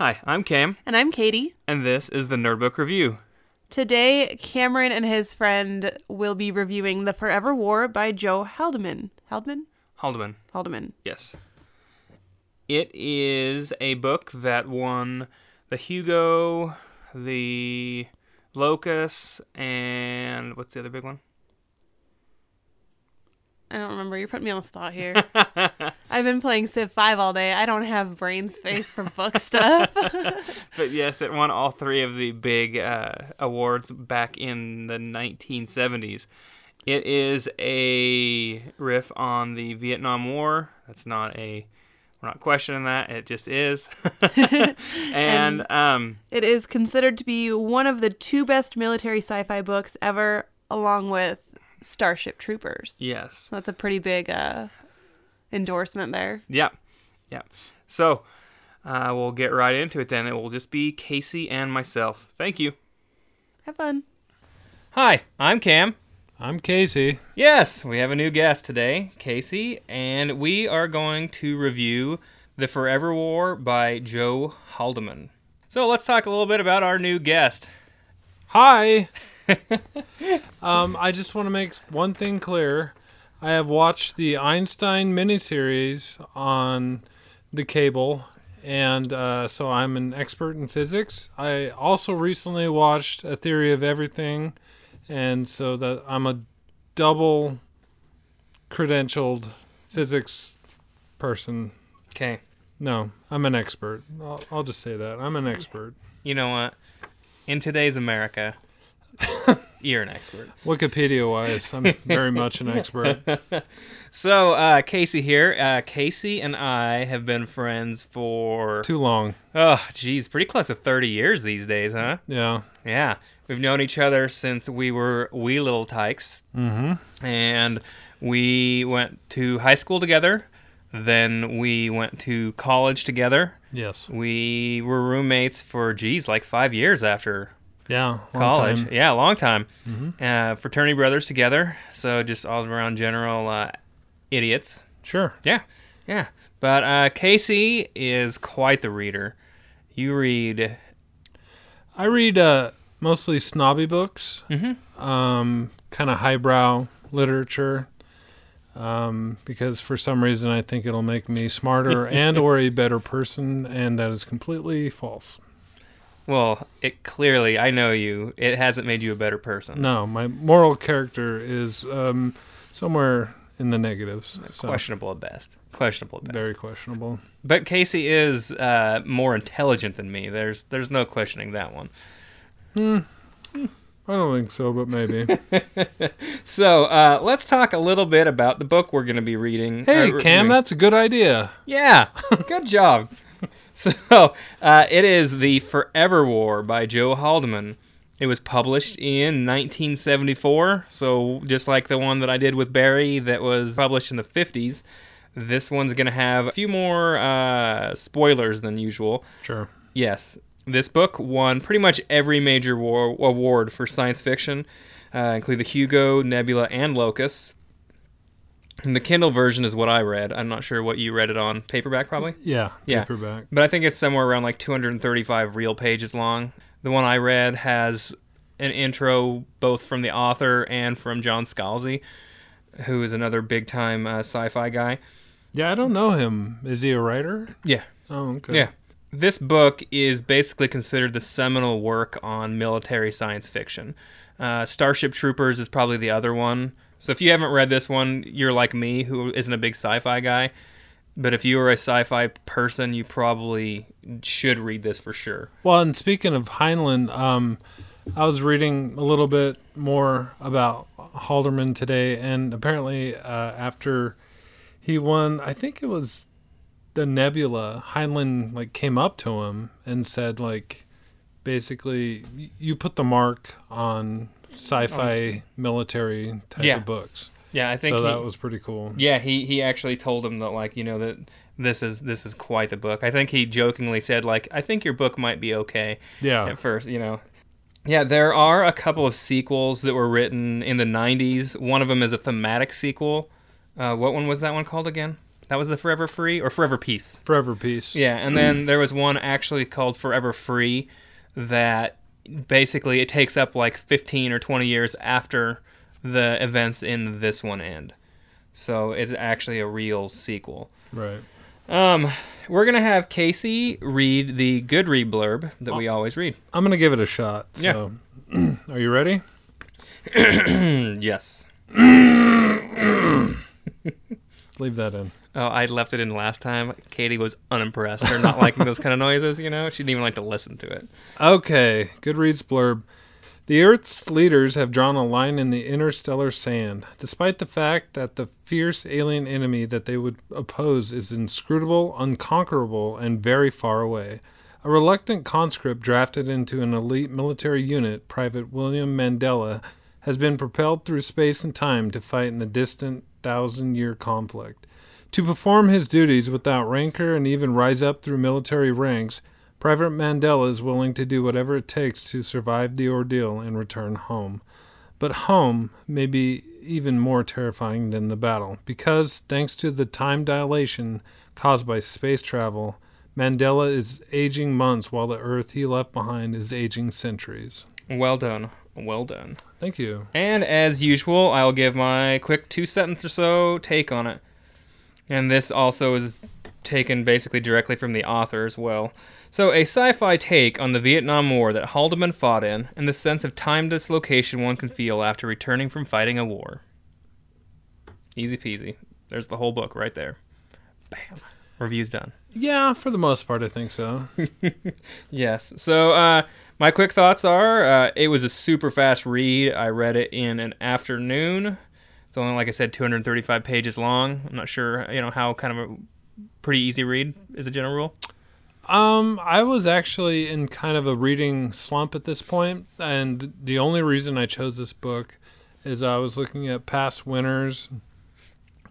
Hi, I'm Cam, And I'm Katie. and this is the Nerdbook Review. Today, Cameron and his friend will be reviewing The Forever War by Joe Haldeman. Haldeman? Haldeman, Haldeman. yes. It is a book that won the Hugo, the Locus, and what's the other big one? I don't remember. You're putting me on the spot here. I've been playing Civ 5 all day. I don't have brain space for book stuff. But yes, it won all three of the big uh, awards back in the 1970s. It is a riff on the Vietnam War. That's not a, we're not questioning that. It just is. and, um, it is considered to be one of the two best military sci fi books ever, along with Starship Troopers. yes. That's a pretty big uh, endorsement there. Yep. Yep. So uh, we'll get right into it then. It will just be Casey and myself. Thank you. Have fun. Hi, I'm Cam. I'm Casey. Yes, we have a new guest today, Casey, and we are going to review The Forever War by Joe Haldeman. So let's talk a little bit about our new guest. Hi. um, I just want to make one thing clear. I have watched the Einstein miniseries on the cable, and uh, so I'm an expert in physics. I also recently watched A Theory of Everything, and so that I'm a double credentialed physics person. Okay. No, I'm an expert. I'll, I'll just say that. I'm an expert. You know what? In today's America, you're an expert. Wikipedia wise, I'm very much an expert. So, uh, Casey here. Uh, Casey and I have been friends for, Too long. oh, geez, pretty close to 30 years these days, huh? Yeah. Yeah, we've known each other since we were wee little tykes, Mm-hmm. and we went to high school together. Then we went to college together. Yes. We were roommates for geez, like five years after Yeah. long college. time. Yeah, a long time. Mhm. Uh, fraternity brothers together. So just all around general uh, idiots. Sure. Yeah, yeah. But uh, Casey is quite the reader. You read. I read uh, mostly snobby books, Mhm. um, kind of highbrow literature, um, because for some reason I think it'll make me smarter and or a better person, and that is completely false. Well, it clearly, I know you. It hasn't made you a better person. No, my moral character is um, somewhere in the negatives. So Questionable at best. Questionable at best. very questionable. But Casey is uh, more intelligent than me. There's there's no questioning that one. I don't think so, but maybe. So uh, let's talk a little bit about the book we're going to be reading. hey, Uh, Cam, reviewing. that's a good idea. Yeah, good job. So uh, it is The Forever War by Joe Haldeman. It was published in 1974, so just like the one that I did with Barry that was published in the 50s, this one's going to have a few more uh, spoilers than usual. Sure. Yes, this book won pretty much every major war award for science fiction, uh, including the Hugo, Nebula, and Locus. And the Kindle version is what I read. I'm not sure what you read it on. Paperback, probably? Yeah. Yeah. Paperback. But I think it's somewhere around like 235 real pages long. The one I read has an intro both from the author and from John Scalzi, who is another big time uh, sci fi guy. Yeah, I don't know him. Is he a writer? Yeah. Oh, okay. Yeah. This book is basically considered the seminal work on military science fiction. Uh, Starship Troopers is probably the other one. So if you haven't read this one, you're like me, who isn't a big sci fi guy. But if you are a sci fi person, you probably should read this for sure. Well, and speaking of Heinlein, um, I was reading a little bit more about Halderman today, and apparently, uh, after he won, I think it was the Nebula. Heinlein like came up to him and said, like, basically, you put the mark on sci-fi military type Yeah. of books. Yeah, I think So he, that was pretty cool. Yeah, he he actually told him that like you know that this is this is quite the book. I think he jokingly said like I think your book might be okay Yeah. at first, you know. Yeah, there are a couple of sequels that were written in the 90s. One of them is a thematic sequel. Uh, what one was that one called again? That was the Forever Free or Forever Peace. Forever Peace. Yeah, and then there was one actually called Forever Free that basically it takes up like 15 or 20 years after the events in this one end. So it's actually a real sequel. Right. Um, we're gonna have Casey read the good read blurb that we always read. I'm gonna give it a shot. So, are you ready? yes. Leave that in. Oh, I left it in last time. Katie was unimpressed or not liking those kind of noises. You know, she didn't even like to listen to it. Okay, Goodreads blurb. The Earth's leaders have drawn a line in the interstellar sand, despite the fact that the fierce alien enemy that they would oppose is inscrutable, unconquerable, and very far away. A reluctant conscript drafted into an elite military unit, Private William Mandella, has been propelled through space and time to fight in the distant thousand year conflict. To perform his duties without rancor and even rise up through military ranks, Private Mandella is willing to do whatever it takes to survive the ordeal and return home. But home may be even more terrifying than the battle, because, thanks to the time dilation caused by space travel, Mandella is aging months while the Earth he left behind is aging centuries. Well done. Well done. Thank you. And as usual, I'll give my quick two sentence or so take on it. And this also is taken basically directly from the author as well. So, a sci fi take on the Vietnam War that Haldeman fought in, and the sense of time dislocation one can feel after returning from fighting a war. Easy peasy. There's the whole book right there. Bam. Review's done. Yeah, for the most part, I think so. Yes. So, uh, my quick thoughts are uh, it was a super fast read. I read it in an afternoon. It's only, like I said, 235 pages long. I'm not sure, you know, how kind of a pretty easy read is a general rule. Um, I was actually in kind of a reading slump at this point, and the only reason I chose this book is I was looking at past winners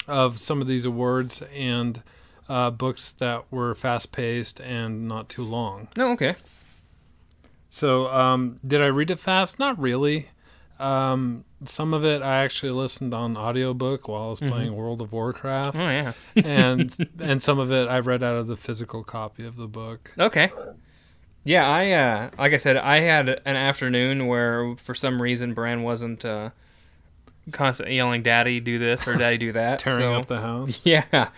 of some of these awards and uh, books that were fast paced and not too long. No, okay. So, um, did I read it fast? Not really. Um, some of it I actually listened on audiobook while I was playing World of Warcraft, Oh, yeah. and and some of it I read out of the physical copy of the book. Okay. Yeah, I uh like I said, I had an afternoon where for some reason Bran wasn't uh constantly yelling daddy do this or daddy do that. Tearing so, up the house. Yeah.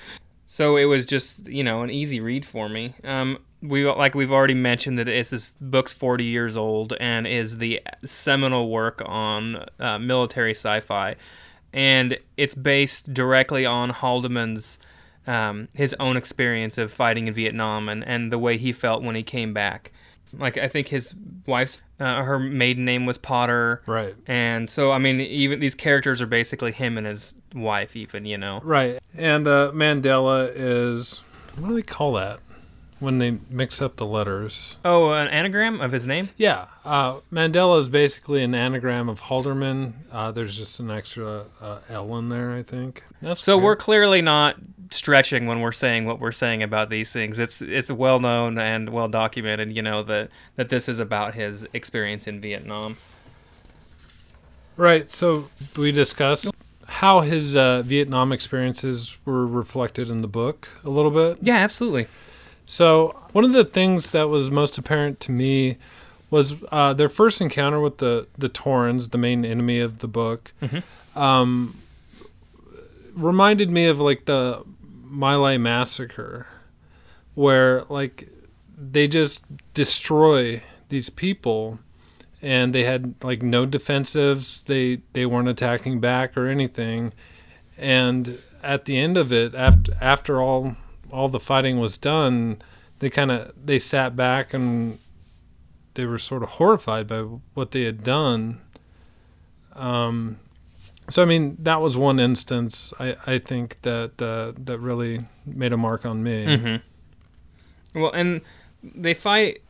So it was just, you know, an easy read for me. Um we like we've already mentioned that it's this book's 40 years old and is the seminal work on uh, military sci-fi and it's based directly on Haldeman's um, his own experience of fighting in Vietnam and, and the way he felt when he came back. Like I think his wife's uh, her maiden name was Potter, Right. and so I mean even these characters are basically him and his wife, even you know. Right. And uh, Mandella is what do they call that when they mix up the letters? Oh, an anagram of his name. Yeah. Uh, Mandella is basically an anagram of Halderman. Uh, there's just an extra uh, L in there, I think. That's So we're clearly not stretching when we're saying what we're saying about these things. It's it's well known and well documented, you know, that that this is about his experience in Vietnam. right. So we discussed how his uh, Vietnam experiences were reflected in the book a little bit. Yeah, absolutely. So one of the things that was most apparent to me was uh, their first encounter with the the Taurans, the main enemy of the book. Um, reminded me of like the My Lai massacre, where like they just destroy these people, and they had like no defensives. They they weren't attacking back or anything, and at the end of it, after after all all the fighting was done, they kind of they sat back and they were sort of horrified by what they had done. Um, so I mean, that was one instance I, I think that uh, that really made a mark on me. Mm-hmm. Well, and they fight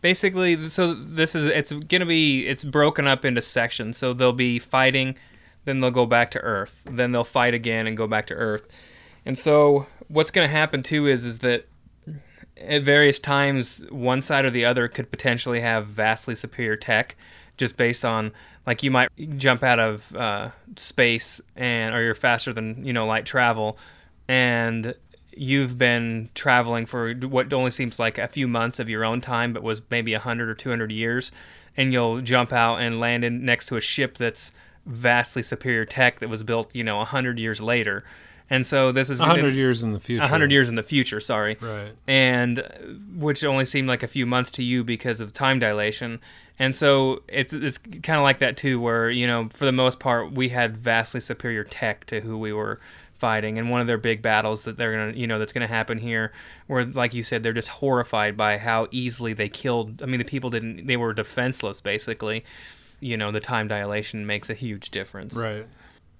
basically. So this is it's gonna be it's broken up into sections. So they'll be fighting, then they'll go back to Earth, then they'll fight again and go back to Earth. And so what's gonna happen too is is that at various times one side or the other could potentially have vastly superior tech just based on like you might jump out of uh, space and or you're faster than you know light travel and you've been traveling for what only seems like a few months of your own time, but was maybe 100 or 200 years, and you'll jump out and land in next to a ship that's vastly superior tech that was built, you know, 100 years later. And so this is A hundred years in the future. 100 years in the future, sorry Right. and uh, which only seemed like a few months to you because of time dilation. And so it's it's kind of like that too, where you know for the most part we had vastly superior tech to who we were fighting, and one of their big battles that they're gonna you know that's gonna happen here, where like you said they're just horrified by how easily they killed. I mean the people didn't they were defenseless basically. You know the time dilation makes a huge difference. Right.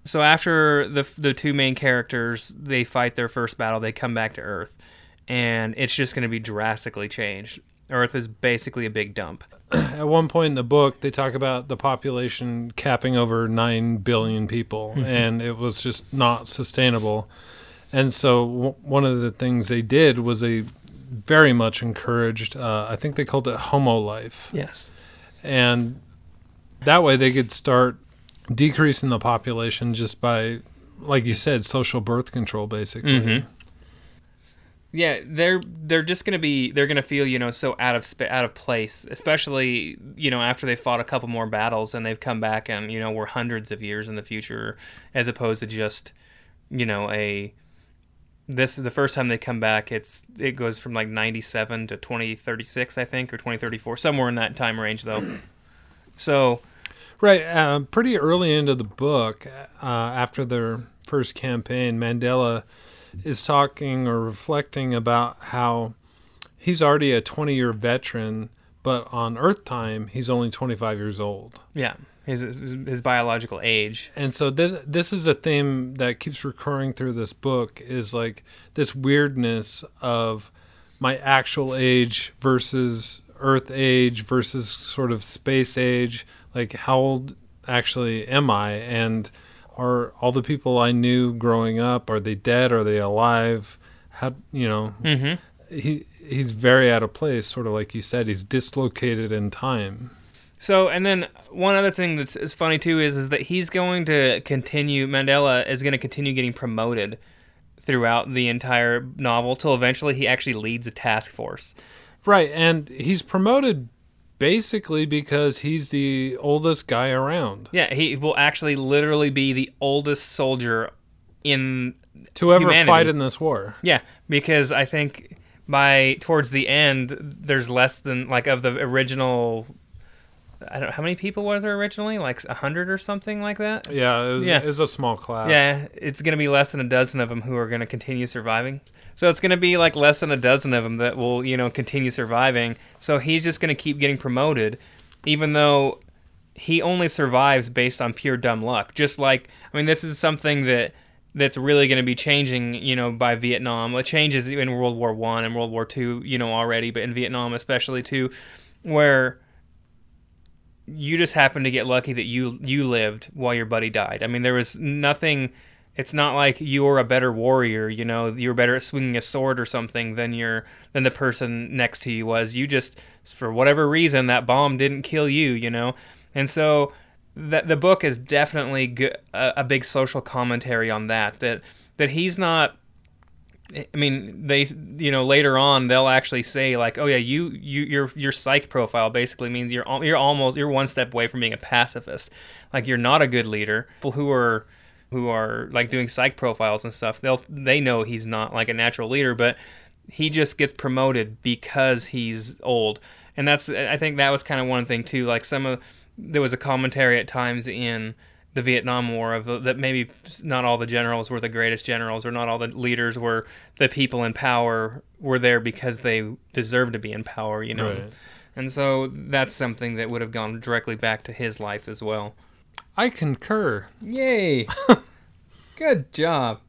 So after the the two main characters, they fight their first battle. They come back to Earth, and it's just going to be drastically changed. Earth is basically a big dump. At one point in the book, they talk about the population capping over 9 billion people, and it was just not sustainable. And so, w- one of the things they did was they very much encouraged, uh, I think they called it homo life. Yes. And that way they could start decreasing the population just by, like you said, social birth control, basically. Mhm. Yeah, they're they're just gonna be they're gonna feel you know so out of spa- out of place, especially you know after they fought a couple more battles and they've come back and you know we're hundreds of years in the future as opposed to just you know a this the first time they come back it's it goes from like 97 to 2036 I think or 2034 somewhere in that time range though. So Right. Uh, pretty early into the book, uh, after their first campaign, Mandella is talking or reflecting about how he's already a 20 year veteran, but on Earth time, he's only 25 years old. yeah, his his, his biological age. And so this this is a theme that keeps recurring through this book is like this weirdness of my actual age versus Earth age versus sort of space age. Like how old actually am I? And are all the people I knew growing up are they dead? Are they alive? How you know? Mhm. He he's very out of place. Sort of like you said, he's dislocated in time. So, and then one other thing that's is funny too is is that he's going to continue. Mandella is going to continue getting promoted throughout the entire novel till eventually he actually leads a task force. Right, and he's promoted basically because he's the oldest guy around. Yeah, he will actually literally be the oldest soldier in To ever Humanity. fight in this war. Yeah, because I think by towards the end, there's less than like of the original. I don't know how many people were there originally, like a hundred or something like that. Yeah, it was, Yeah. it was a small class. Yeah, it's gonna be less than a dozen of them who are gonna continue surviving. So it's gonna be like less than a dozen of them that will, you know, continue surviving. So he's just gonna keep getting promoted, even though he only survives based on pure dumb luck. Just like I mean, this is something that that's really going to be changing, you know, by Vietnam. It changes in World War One and World War Two, you know, already, but in Vietnam especially too, where you just happened to get lucky that you you lived while your buddy died. I mean, there was nothing. It's not like you're a better warrior, you know, you're better at swinging a sword or something than your than the person next to you was. You just, for whatever reason, that bomb didn't kill you, you know, and so that the book is definitely a, a big social commentary on that. That that he's not I mean, they you know later on they'll actually say like, oh yeah, you you your your psych profile basically means you're you're almost you're one step away from being a pacifist. Like you're not a good leader. People who are who are like doing psych profiles and stuff, they'll they know he's not like a natural leader, but he just gets promoted because he's old. And that's I think that was kind of one thing too. Like some of there was a commentary at times in the Vietnam War of that maybe not all the generals were the greatest generals or not all the leaders were the people in power were there because they deserved to be in power, you know. Right. And so that's something that would have gone directly back to his life as well. I concur. Yay. Good job.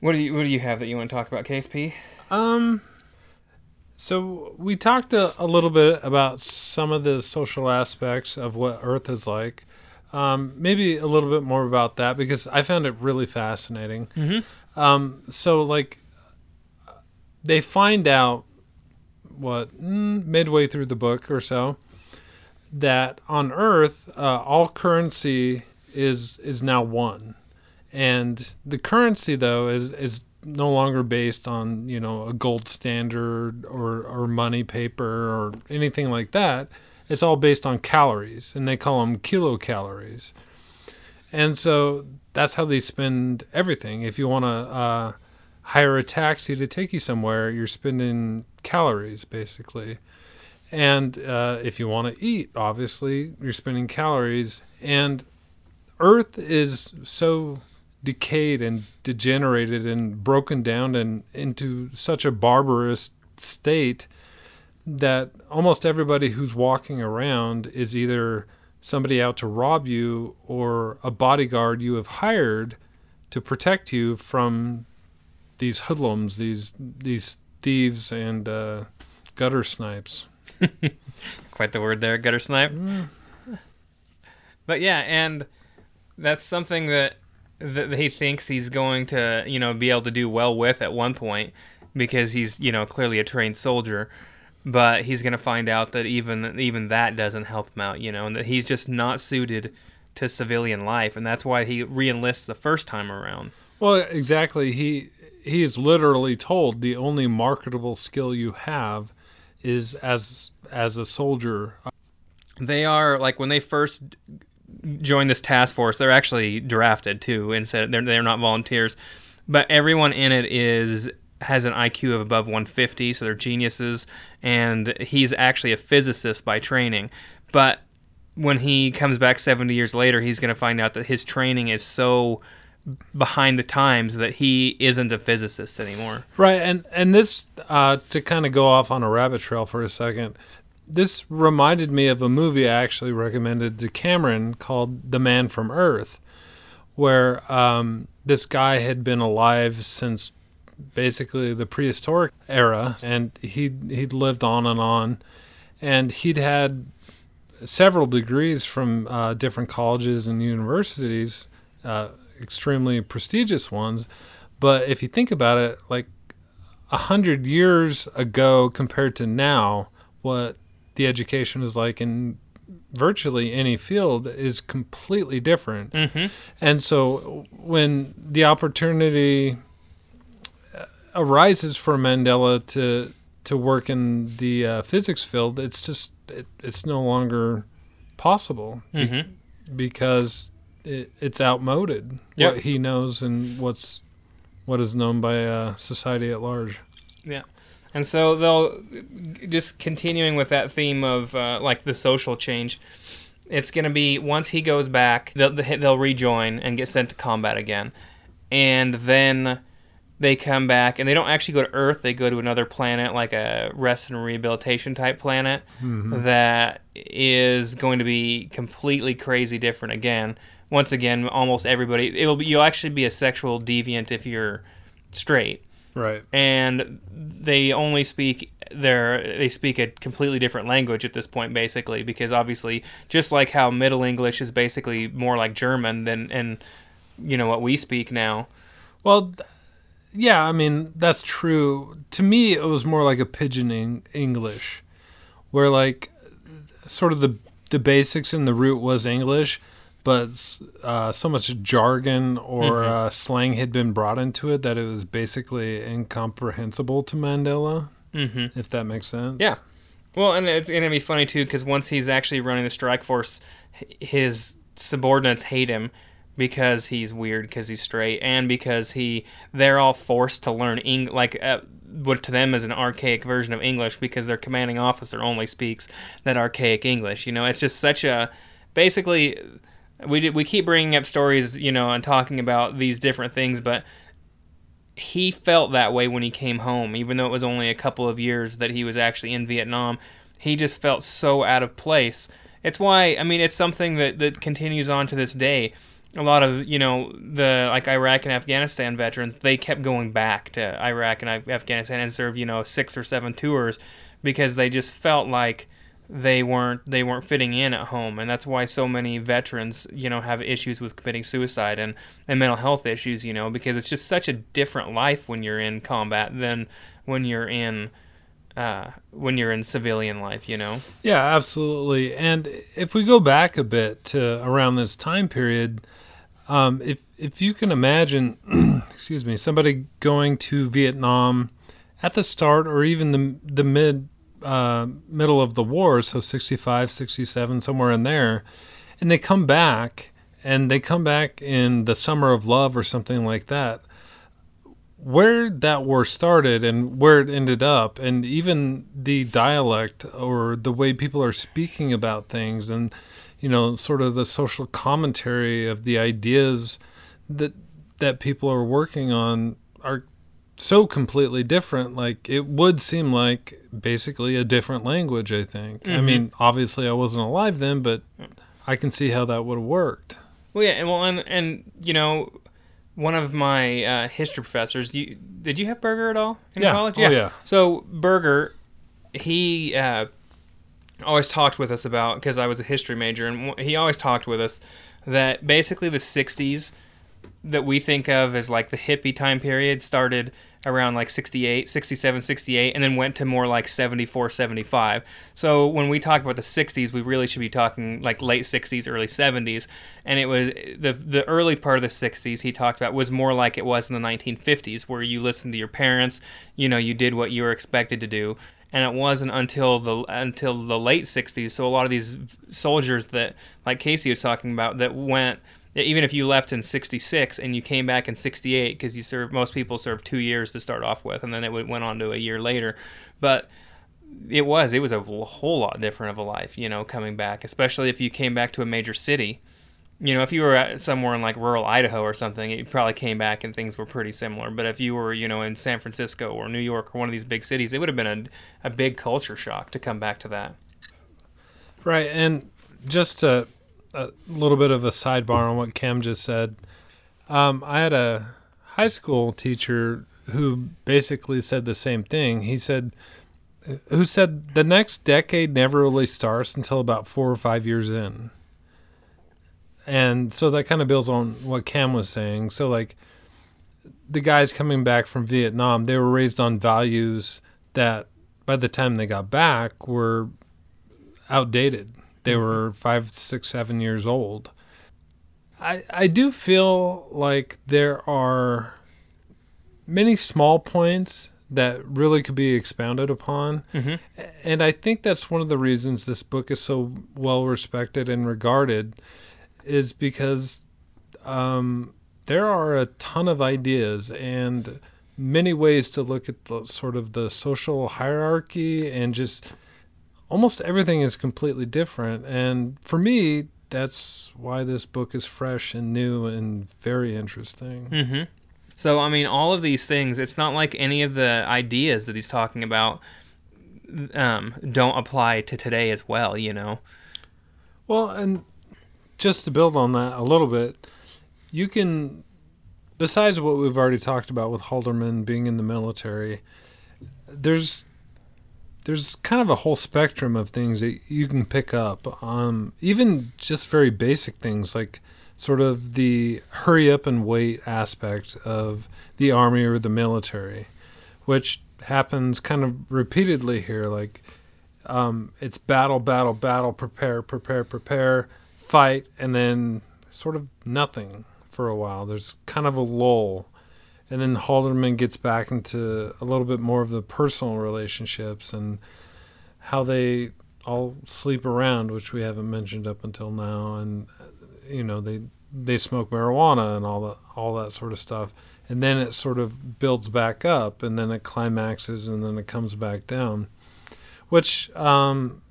What do you what do you have that you want to talk about, KSP? Um, so we talked a, a little bit about some of the social aspects of what Earth is like. Um, maybe a little bit more about that because I found it really fascinating. Mhm. Um, so like, they find out what mm, midway through the book or so that on Earth, uh, all currency is is now one, and the currency though is is no longer based on you know a gold standard or or money paper or anything like that. It's all based on calories, and they call them kilocalories. And so that's how they spend everything. If you want to uh, hire a taxi to take you somewhere, you're spending calories basically. And uh, if you want to eat, obviously, you're spending calories. And Earth is so decayed and degenerated and broken down and into such a barbarous state that almost everybody who's walking around is either somebody out to rob you or a bodyguard you have hired to protect you from these hoodlums, these these thieves and uh, gutter snipes. Quite the word there, gutter snipe. But yeah, and that's something that that he thinks he's going to, you know, be able to do well with at one point because he's, you know, clearly a trained soldier. But he's going to find out that even even that doesn't help him out, you know, and that he's just not suited to civilian life, and that's why he reenlists the first time around. Well, exactly. He he is literally told the only marketable skill you have is as as a soldier. They are like when they first join this task force, they're actually drafted too, instead they're they're not volunteers, but everyone in it is has an IQ of above 150, so they're geniuses, and he's actually a physicist by training, but when he comes back 70 years later, he's going to find out that his training is so behind the times that he isn't a physicist anymore. Right, and and this uh, to kind of go off on a rabbit trail for a second. This reminded me of a movie I actually recommended to Cameron called The Man from Earth, where um, this guy had been alive since basically the prehistoric era, and he he'd lived on and on, and he'd had several degrees from uh, different colleges and universities, uh, extremely prestigious ones. But if you think about it, like a hundred years ago compared to now, what the education is like in virtually any field is completely different. Mm-hmm. And so when the opportunity arises for Mandella to to work in the uh, physics field, it's just it, it's no longer possible Mm-hmm. because it, it's outmoded. Yep. What he knows and what's what is known by uh, society at large. Yeah. And so they'll just continuing with that theme of uh, like the social change. It's gonna be once he goes back, they'll they'll rejoin and get sent to combat again, and then they come back and they don't actually go to Earth. They go to another planet, like a rest and rehabilitation type planet mm-hmm. that is going to be completely crazy different again. Once again, almost everybody it'll be you'll actually be a sexual deviant if you're straight Right. and they only speak their they speak a completely different language at this point basically because obviously just like how middle english is basically more like german than and you know what we speak now Well, yeah, I mean that's true. To me, it was more like a pidgin eng- English, where like sort of the the basics and the root was English, but uh, so much jargon or Mhm. uh, slang had been brought into it that it was basically incomprehensible to Mandella. mm-hmm. If that makes sense. Yeah. well and it's gonna be funny too because once he's actually running the strike force his subordinates hate him because he's weird because he's straight and because he they're all forced to learn Eng- like uh, what to them is an archaic version of English because their commanding officer only speaks that archaic English. You know, it's just such a basically we we keep bringing up stories, you know, and talking about these different things, but he felt that way when he came home, even though it was only a couple of years that he was actually in Vietnam. He just felt so out of place. It's why I mean it's something that, that continues on to this day. A lot of you know the like Iraq and Afghanistan veterans they kept going back to Iraq and Afghanistan and served you know six or seven tours because they just felt like they weren't they weren't fitting in at home and that's why so many veterans you know have issues with committing suicide and, and mental health issues you know because it's just such a different life when you're in combat than when you're in uh, when you're in civilian life you know Yeah, absolutely. And if we go back a bit to around this time period, Um, if if you can imagine, excuse me, somebody going to Vietnam at the start or even the the mid uh, middle of the war, so 65, 67, somewhere in there, and they come back and they come back in the summer of love or something like that where that war started and where it ended up and even the dialect or the way people are speaking about things and you know sort of the social commentary of the ideas that that people are working on are so completely different like it would seem like basically a different language i think mm-hmm. i mean obviously i wasn't alive then but i can see how that would have worked well yeah and well and, and you know one of my uh, history professors. You did you have Berger at all in yeah. college? Yeah. Oh, yeah. So Berger, he uh, always talked with us about because I was a history major, and he always talked with us that basically the '60s that we think of as like the hippie time period started around like 68, 67, 68, and then went to more like 74, 75. So when we talk about the 60s, we really should be talking like late 60s, early 70s. And it was the the early part of the 60s he talked about was more like it was in the 1950s, where you listened to your parents, you know, you did what you were expected to do. And it wasn't until the until the late 60s. So a lot of these soldiers that, like Casey was talking about, that went even if you left in 66 and you came back in 68 because you served most people serve two years to start off with and then it went on to a year later but it was it was a whole lot different of a life you know coming back especially if you came back to a major city you know if you were somewhere in like rural idaho or something you probably came back and things were pretty similar but if you were you know in san francisco or new york or one of these big cities it would have been a, a big culture shock to come back to that right and just to a little bit of a sidebar on what Cam just said. Um, I had a high school teacher who basically said the same thing. He said, who said the next decade never really starts until about four or five years in. And so that kind of builds on what Cam was saying. So, like, the guys coming back from Vietnam, they were raised on values that by the time they got back were outdated. They mm-hmm. were five, six, seven years old. I I do feel like there are many small points that really could be expounded upon. Mm-hmm. And I think that's one of the reasons this book is so well respected and regarded is because um, there are a ton of ideas and many ways to look at the sort of the social hierarchy and just almost everything is completely different. And for me, that's why this book is fresh and new and very interesting. Mm-hmm. So, I mean, all of these things, it's not like any of the ideas that he's talking about um, don't apply to today as well, you know? Well, and just to build on that a little bit, you can, besides what we've already talked about with Haldeman being in the military, there's there's kind of a whole spectrum of things that you can pick up. Um, even just very basic things like sort of the hurry up and wait aspect of the army or the military, which happens kind of repeatedly here. Like um, it's battle, battle, battle, prepare, prepare, prepare, fight, and then sort of nothing for a while. There's kind of a lull. And then Haldeman gets back into a little bit more of the personal relationships and how they all sleep around, which we haven't mentioned up until now, and you know they they smoke marijuana and all that all that sort of stuff, and then it sort of builds back up, and then it climaxes, and then it comes back down, which um,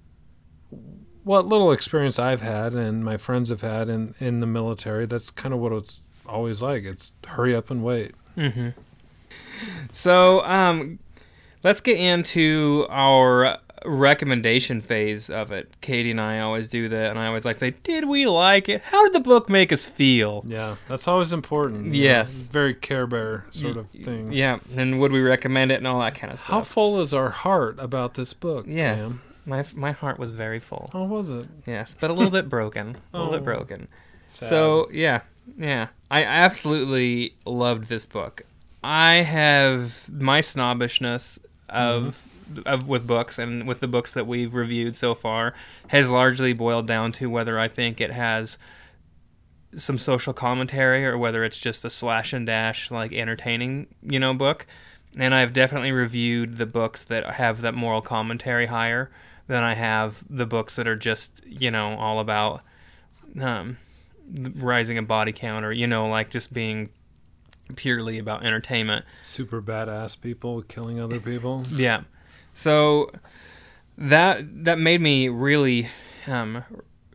what little experience I've had and my friends have had in in the military, that's kind of what it's always like. It's hurry up and wait. Mm-hmm. So, um, let's get into our recommendation phase of it. Katie and I always do that, and I always like to say, "Did we like it? How did the book make us feel?" Yeah, that's always important. Yes, know? very Care Bear sort of thing. Yeah, and would we recommend it and all that kind of stuff. How full is our heart about this book? Yes? My my heart was very full. Oh, was it? Yes, but a little bit broken. A little oh, bit broken. Sad. So yeah, yeah, I absolutely loved this book. I have my snobbishness of, mm-hmm. of with books and with the books that we've reviewed so far has largely boiled down to whether I think it has some social commentary or whether it's just a slash and dash like entertaining, you know, book. And I've definitely reviewed the books that have that moral commentary higher than I have the books that are just, you know, all about um, rising a body count or, you know, like just being purely about entertainment. Super badass people killing other people. Yeah. So that that made me really um,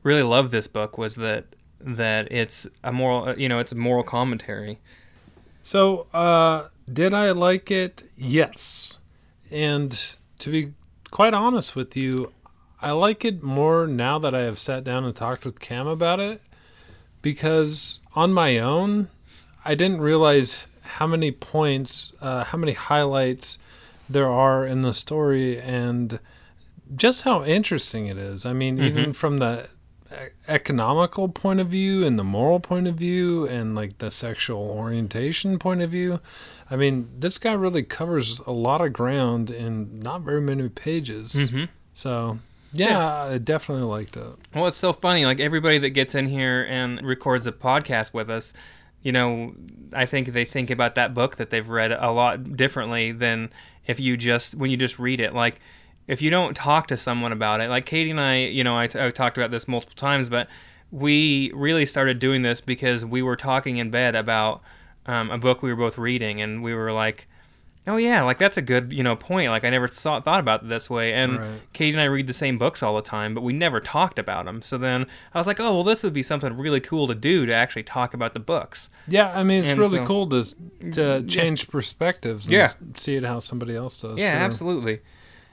really love this book was that that it's a moral you know it's a moral commentary. So, uh, did I like it? Yes. And to be quite honest with you, I like it more now that I have sat down and talked with Cam about it because on my own, I didn't realize how many points, uh, how many highlights there are in the story and just how interesting it is. I mean, even from the economical point of view and the moral point of view and like the sexual orientation point of view. I mean, this guy really covers a lot of ground in not very many pages. Mm-hmm. So, yeah, I definitely liked it. Well, it's so funny. Like everybody that gets in here and records a podcast with us, you know, I think they think about that book that they've read a lot differently than if you just when you just read it. Like if you don't talk to someone about it, like Katie and I, you know, I, talked about this multiple times, but we really started doing this because we were talking in bed about um, a book we were both reading, and we were like. Oh yeah, like that's a good you know point. Like I never thought thought about it this way. And Right. Katie and I read the same books all the time, but we never talked about them. So then I was like, oh well, this would be something really cool to do to actually talk about the books. Yeah, I mean, it's And really so- cool to to change perspectives and Yeah. see it how somebody else does. Yeah, Sure. absolutely.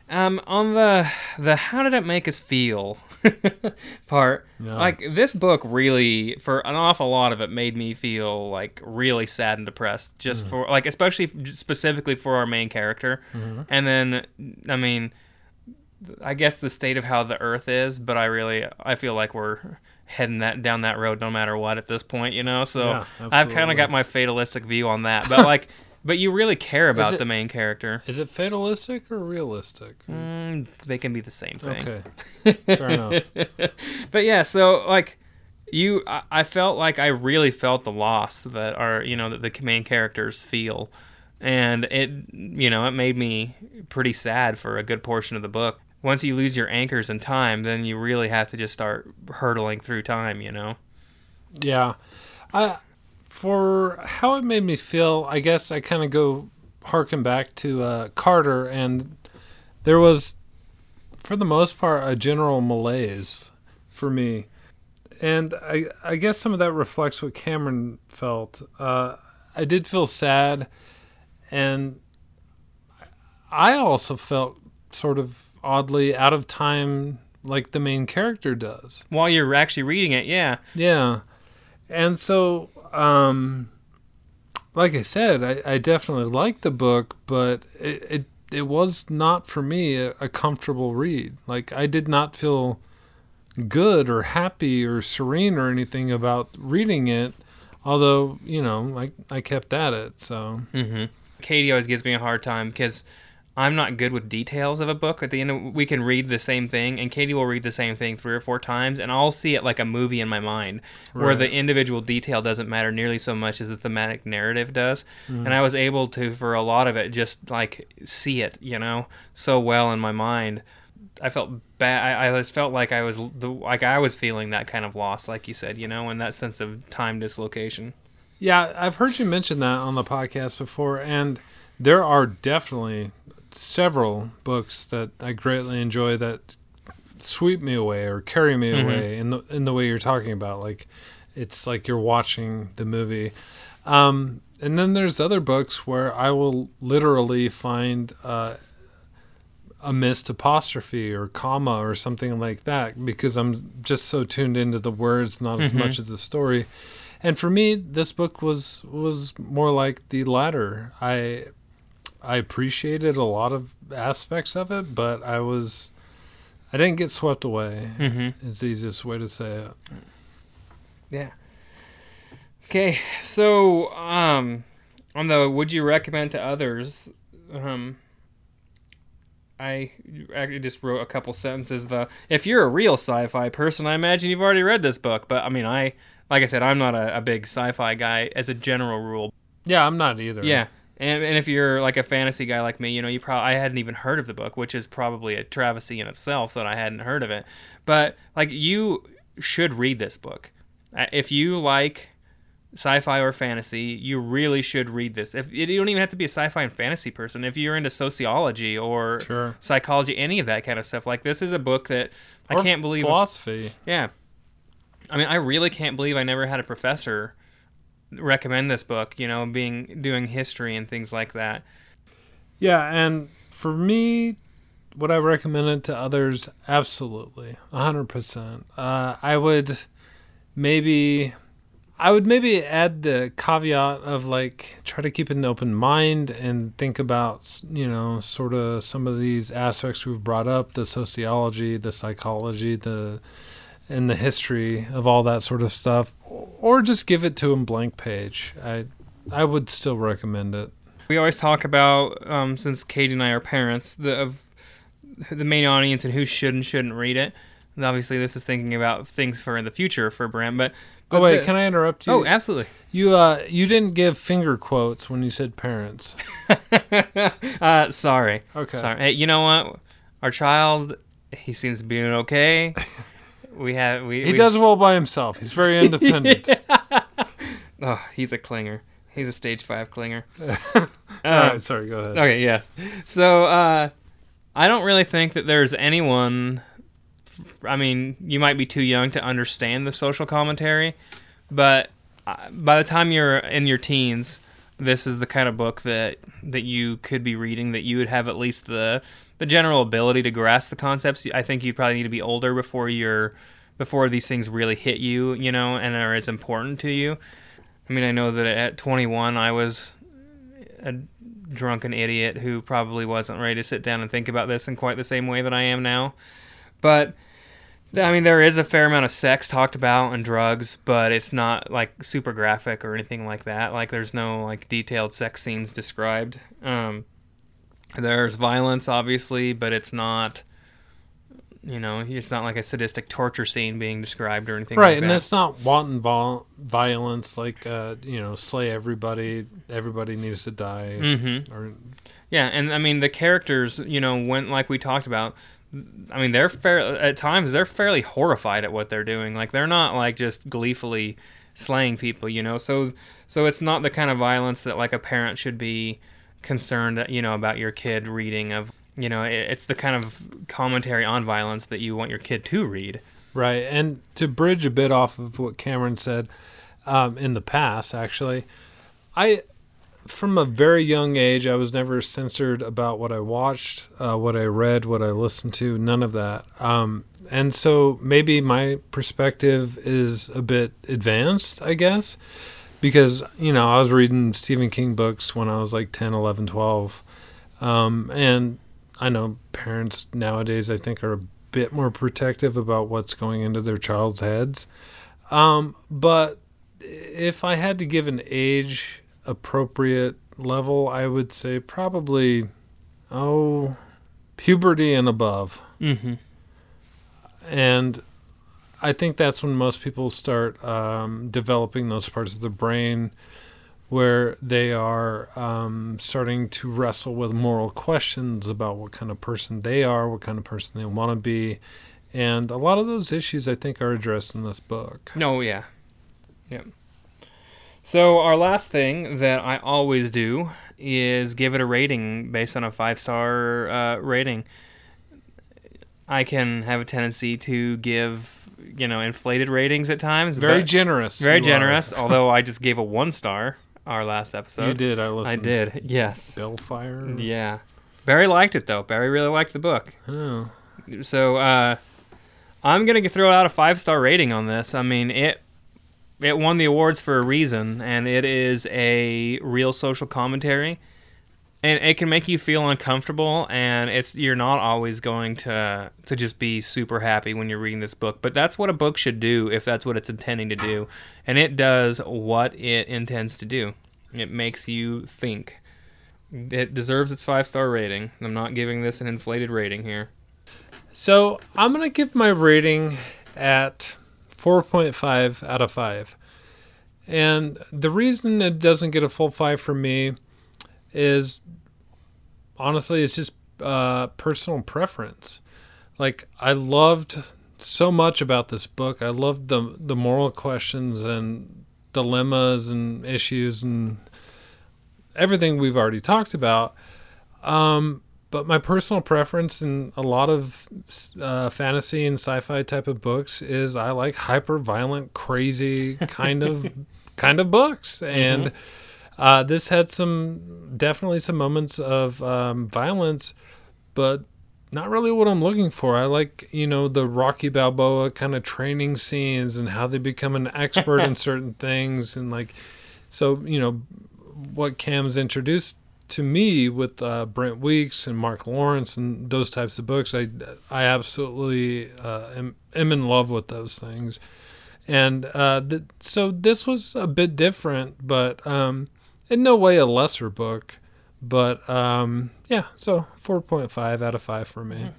Um, on the the how did it make us feel part, Yeah. like this book really, for an awful lot of it, made me feel like really sad and depressed. Just Mm-hmm. for like, especially specifically for our main character, Mm-hmm. and then I mean, I guess the state of how the Earth is, but I really I feel like we're heading that down that road no matter what at this point, you know. So Yeah, I've kind of got my fatalistic view on that, but like. But you really care about it- the main character. Is it fatalistic or realistic? Mm, they can be the same thing. Okay, fair enough. But yeah, so like you, I, I felt like I really felt the loss that our you know that the main characters feel, and it you know it made me pretty sad for a good portion of the book. Once you lose your anchors in time, then you really have to just start hurtling through time. You know. Yeah, I for how it made me feel. I guess I kind of go harken back to uh, Carter, and there was, for the most part, a general malaise for me, and I I guess some of that reflects what Cameron felt. Uh, I did feel sad, and I also felt sort of oddly out of time, like the main character does. While you're actually reading it, yeah, Yeah. And so, um, like I said, I, I definitely liked the book, but it, it, it was not for me a, a comfortable read. Like, I did not feel good or happy or serene or anything about reading it, although, you know, I, I kept at it. So, Mm-hmm. Katie always gives me a hard time because I'm not good with details of a book. At the end, of, we can read the same thing, and Katie will read the same thing three or four times, and I'll see it like a movie in my mind, where the individual detail doesn't matter nearly so much as the thematic narrative does. Mm-hmm. And I was able to, for a lot of it, just like see it, you know, so well in my mind. I felt bad. I, I just felt like I was the, like I was feeling that kind of loss, like you said, you know, and that sense of time dislocation. Yeah, I've heard you mention that on the podcast before, and there are definitely several books that I greatly enjoy that sweep me away or carry me Mhm. away in the in the way you're talking about. Like it's like you're watching the movie. Um, and then there's other books where I will literally find uh, a missed apostrophe or comma or something like that because I'm just so tuned into the words, not as Mhm. much as the story. And for me, this book was was more like the latter. I I appreciated a lot of aspects of it, but I was I didn't get swept away. Mm-hmm. Is the easiest way to say it. Yeah. Okay, so um, on the would you recommend to others, um, I actually just wrote a couple sentences. The if you're a real sci-fi person, I imagine you've already read this book. But I mean, I like I said, I'm not a, a big sci-fi guy as a general rule. Yeah, I'm not either. Yeah. And, and if you're like a fantasy guy like me, you know, you probably I hadn't even heard of the book, which is probably a travesty in itself that I hadn't heard of it. But like you should read this book. Uh, If you like sci-fi or fantasy, you really should read this. If you don't even have to be a sci-fi and fantasy person, if you're into sociology or Sure. psychology, any of that kind of stuff, like this is a book that I can't believe. philosophy. Yeah. I mean, I really can't believe I never had a professor recommend this book, you know, being doing history and things like that. Yeah, and for me, would I recommend it to others? Absolutely, hundred percent. Uh, I would maybe, I would maybe add the caveat of like try to keep an open mind and think about you know sort of some of these aspects we've brought up: the sociology, the psychology, the and the history of all that sort of stuff, or just give it to them blank page. I I would still recommend it. We always talk about, um, since Katie and I are parents, the of the main audience and who should and shouldn't read it. And obviously, this is thinking about things for in the future for Brent. But, Oh wait, can I interrupt you? Oh, absolutely. You uh you didn't give finger quotes when you said parents. uh, sorry. Okay. Sorry. Hey, you know what? Our child, he seems to be doing okay. We have we. He we- does well by himself. He's very independent. Oh, he's a clinger. He's a stage five clinger. All Um, right, sorry, go ahead. Okay, yes. So uh, I don't really think that there's anyone. I mean, you might be too young to understand the social commentary, but uh, by the time you're in your teens, this is the kind of book that that you could be reading. That you would have at least the the general ability to grasp the concepts. I think you probably need to be older before you're before these things really hit you, you know, and are as important to you. I mean, I know that at 21, I was a drunken idiot who probably wasn't ready to sit down and think about this in quite the same way that I am now. But I mean, there is a fair amount of sex talked about and drugs, but it's not like super graphic or anything like that. Like, there's no like detailed sex scenes described. Um, there's violence, obviously, but it's not. You know, it's not like a sadistic torture scene being described or anything Right, like and that. it's not wanton vol- violence like uh, you know, slay everybody, everybody needs to die mm-hmm. or Yeah, and I mean the characters, you know, when like we talked about, I mean they're fair at times they're fairly horrified at what they're doing. Like they're not like just gleefully slaying people, you know. So so it's not the kind of violence that like a parent should be concerned, you know, about your kid reading of. You know, it, it's the kind of commentary on violence that you want your kid to read. Right, and to bridge a bit off of what Cameron said um, in the past, actually, I, from a very young age, I was never censored about what I watched, uh, what I read, what I listened to, none of that. Um, and so maybe my perspective is a bit advanced, I guess, because, you know, I was reading Stephen King books when I was like 10, 11, 12. Um, and I know parents nowadays, I think, are a bit more protective about what's going into their child's heads. Um, but if I had to give an age appropriate level, I would say probably, oh, puberty and above. Mm-hmm. And I think that's when most people start um, developing those parts of the brain where they are um, starting to wrestle with moral questions about what kind of person they are, what kind of person they want to be. And a lot of those issues, I think, are addressed in this book. No, yeah. Yeah. So our last thing that I always do is give it a rating based on a five star uh, rating. I can have a tendency to give, you know, inflated ratings at times. Very generous. very generous. although I just gave a one star our last episode. you did. I listened. I did. Yes. Bellfire. Yeah. Barry liked it though. Barry really liked the book. Oh. So uh, I'm gonna throw out a five star rating on this. I mean it. It won the awards for a reason, and it is a real social commentary, and it can make you feel uncomfortable. And it's you're not always going to to just be super happy when you're reading this book, but that's what a book should do if that's what it's intending to do, and it does what it intends to do. It makes you think. It deserves its five star rating. I'm not giving this an inflated rating here. So I'm gonna give my rating at 4.5 out of five, and the reason it doesn't get a full five for me is honestly it's just uh, personal preference. Like I loved so much about this book. I loved the the moral questions and dilemmas and issues and everything we've already talked about. Um, but my personal preference in a lot of uh, fantasy and sci-fi type of books is I like hyper violent, crazy kind of kind of books, and uh, this had some definitely some moments of um, violence, but not really what I'm looking for. I like you know the Rocky Balboa kind of training scenes and how they become an expert in certain things, and like so you know what Cam's introduced to me with uh, Brent Weeks and Mark Lawrence and those types of books, I I absolutely uh, am, am in love with those things, and uh, th- so this was a bit different, but um, in no way a lesser book, but um, yeah, so four point five out of five for me.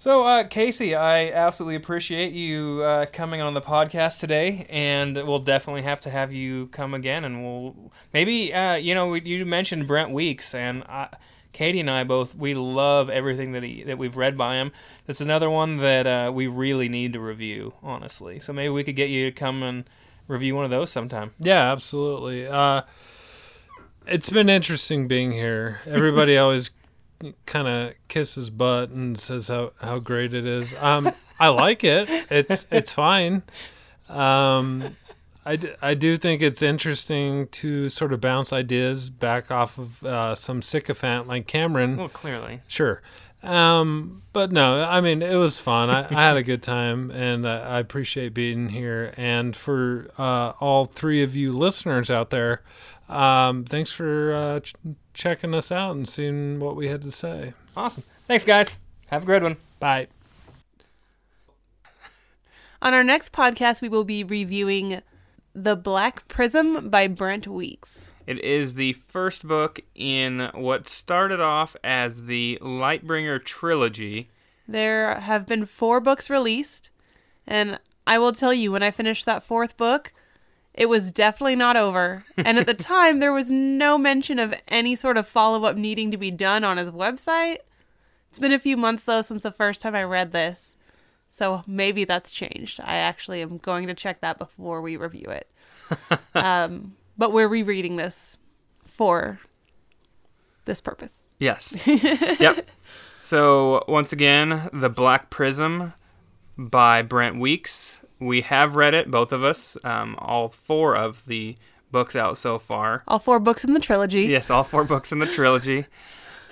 So, uh, Casey, I absolutely appreciate you uh, coming on the podcast today, and we'll definitely have to have you come again. And we'll maybe, uh, you know, you mentioned Brent Weeks, and I, Katie and I both we love everything that he that we've read by him. That's another one that uh, we really need to review, honestly. So maybe we could get you to come and review one of those sometime. Yeah, absolutely. Uh, it's been interesting being here. Everybody always kind of kisses butt and says how, how great it is. Um, I like it. It's it's fine. Um, I, d- I do think it's interesting to sort of bounce ideas back off of uh, some sycophant like Cameron. Well, clearly, Sure. Um, but no, I mean, it was fun. I, I had a good time and uh, I appreciate being here. And for uh, all three of you listeners out there, um, thanks for uh, ch- checking us out and seeing what we had to say. awesome. Thanks, guys. Have a good one. Bye. On our next podcast, we will be reviewing The Black Prism by Brent Weeks. It is the first book in what started off as the Lightbringer trilogy. There have been four books released, and I will tell you, when I finished that fourth book, it was definitely not over. And at the time, there was no mention of any sort of follow up needing to be done on his website. It's been a few months, though, since the first time I read this. So maybe that's changed. I actually am going to check that before we review it. um, but we're rereading this for this purpose. Yes. yep. So once again, The Black Prism by Brent Weeks. We have read it, both of us. Um, all four of the books out so far. All four books in the trilogy. Yes, all four books in the trilogy.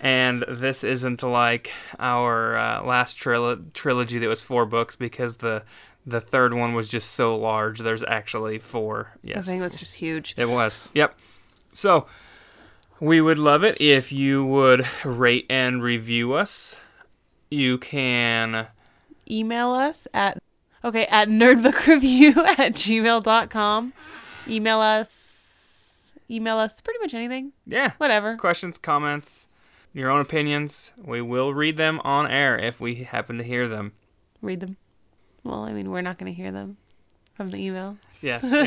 And this isn't like our uh, last trilo- trilogy that was four books because the the third one was just so large. There's actually four. Yes, I think it was just huge. it was. Yep. So we would love it if you would rate and review us. You can email us at okay at nerdbookreview at gmail.com email us email us pretty much anything yeah, whatever questions, comments, your own opinions. We will read them on air if we happen to hear them. read them well i mean we're not going to hear them from the email Yes, if we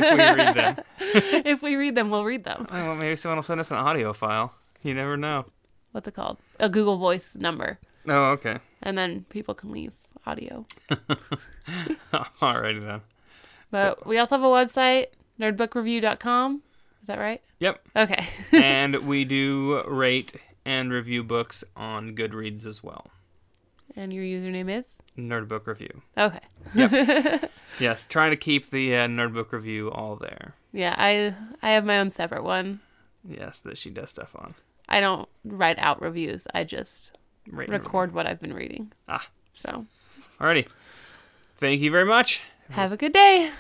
read them. if we read them we'll read them Oh, well, maybe someone will send us an audio file. You never know. what's it called a google voice number Oh, okay. and then people can leave audio Alrighty then. but we also have a website nerdbookreview.com is that right Yep. okay and we do rate and review books on Goodreads as well. and your username is Nerd Book Review. okay Yes, trying to keep the uh, Nerd Book Review all there. yeah i i have my own separate one Yes, that she does stuff on. I don't write out reviews. I just Rate and record what I've been reading. Ah. So. Alrighty. Thank you very much. have a good day.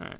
All right.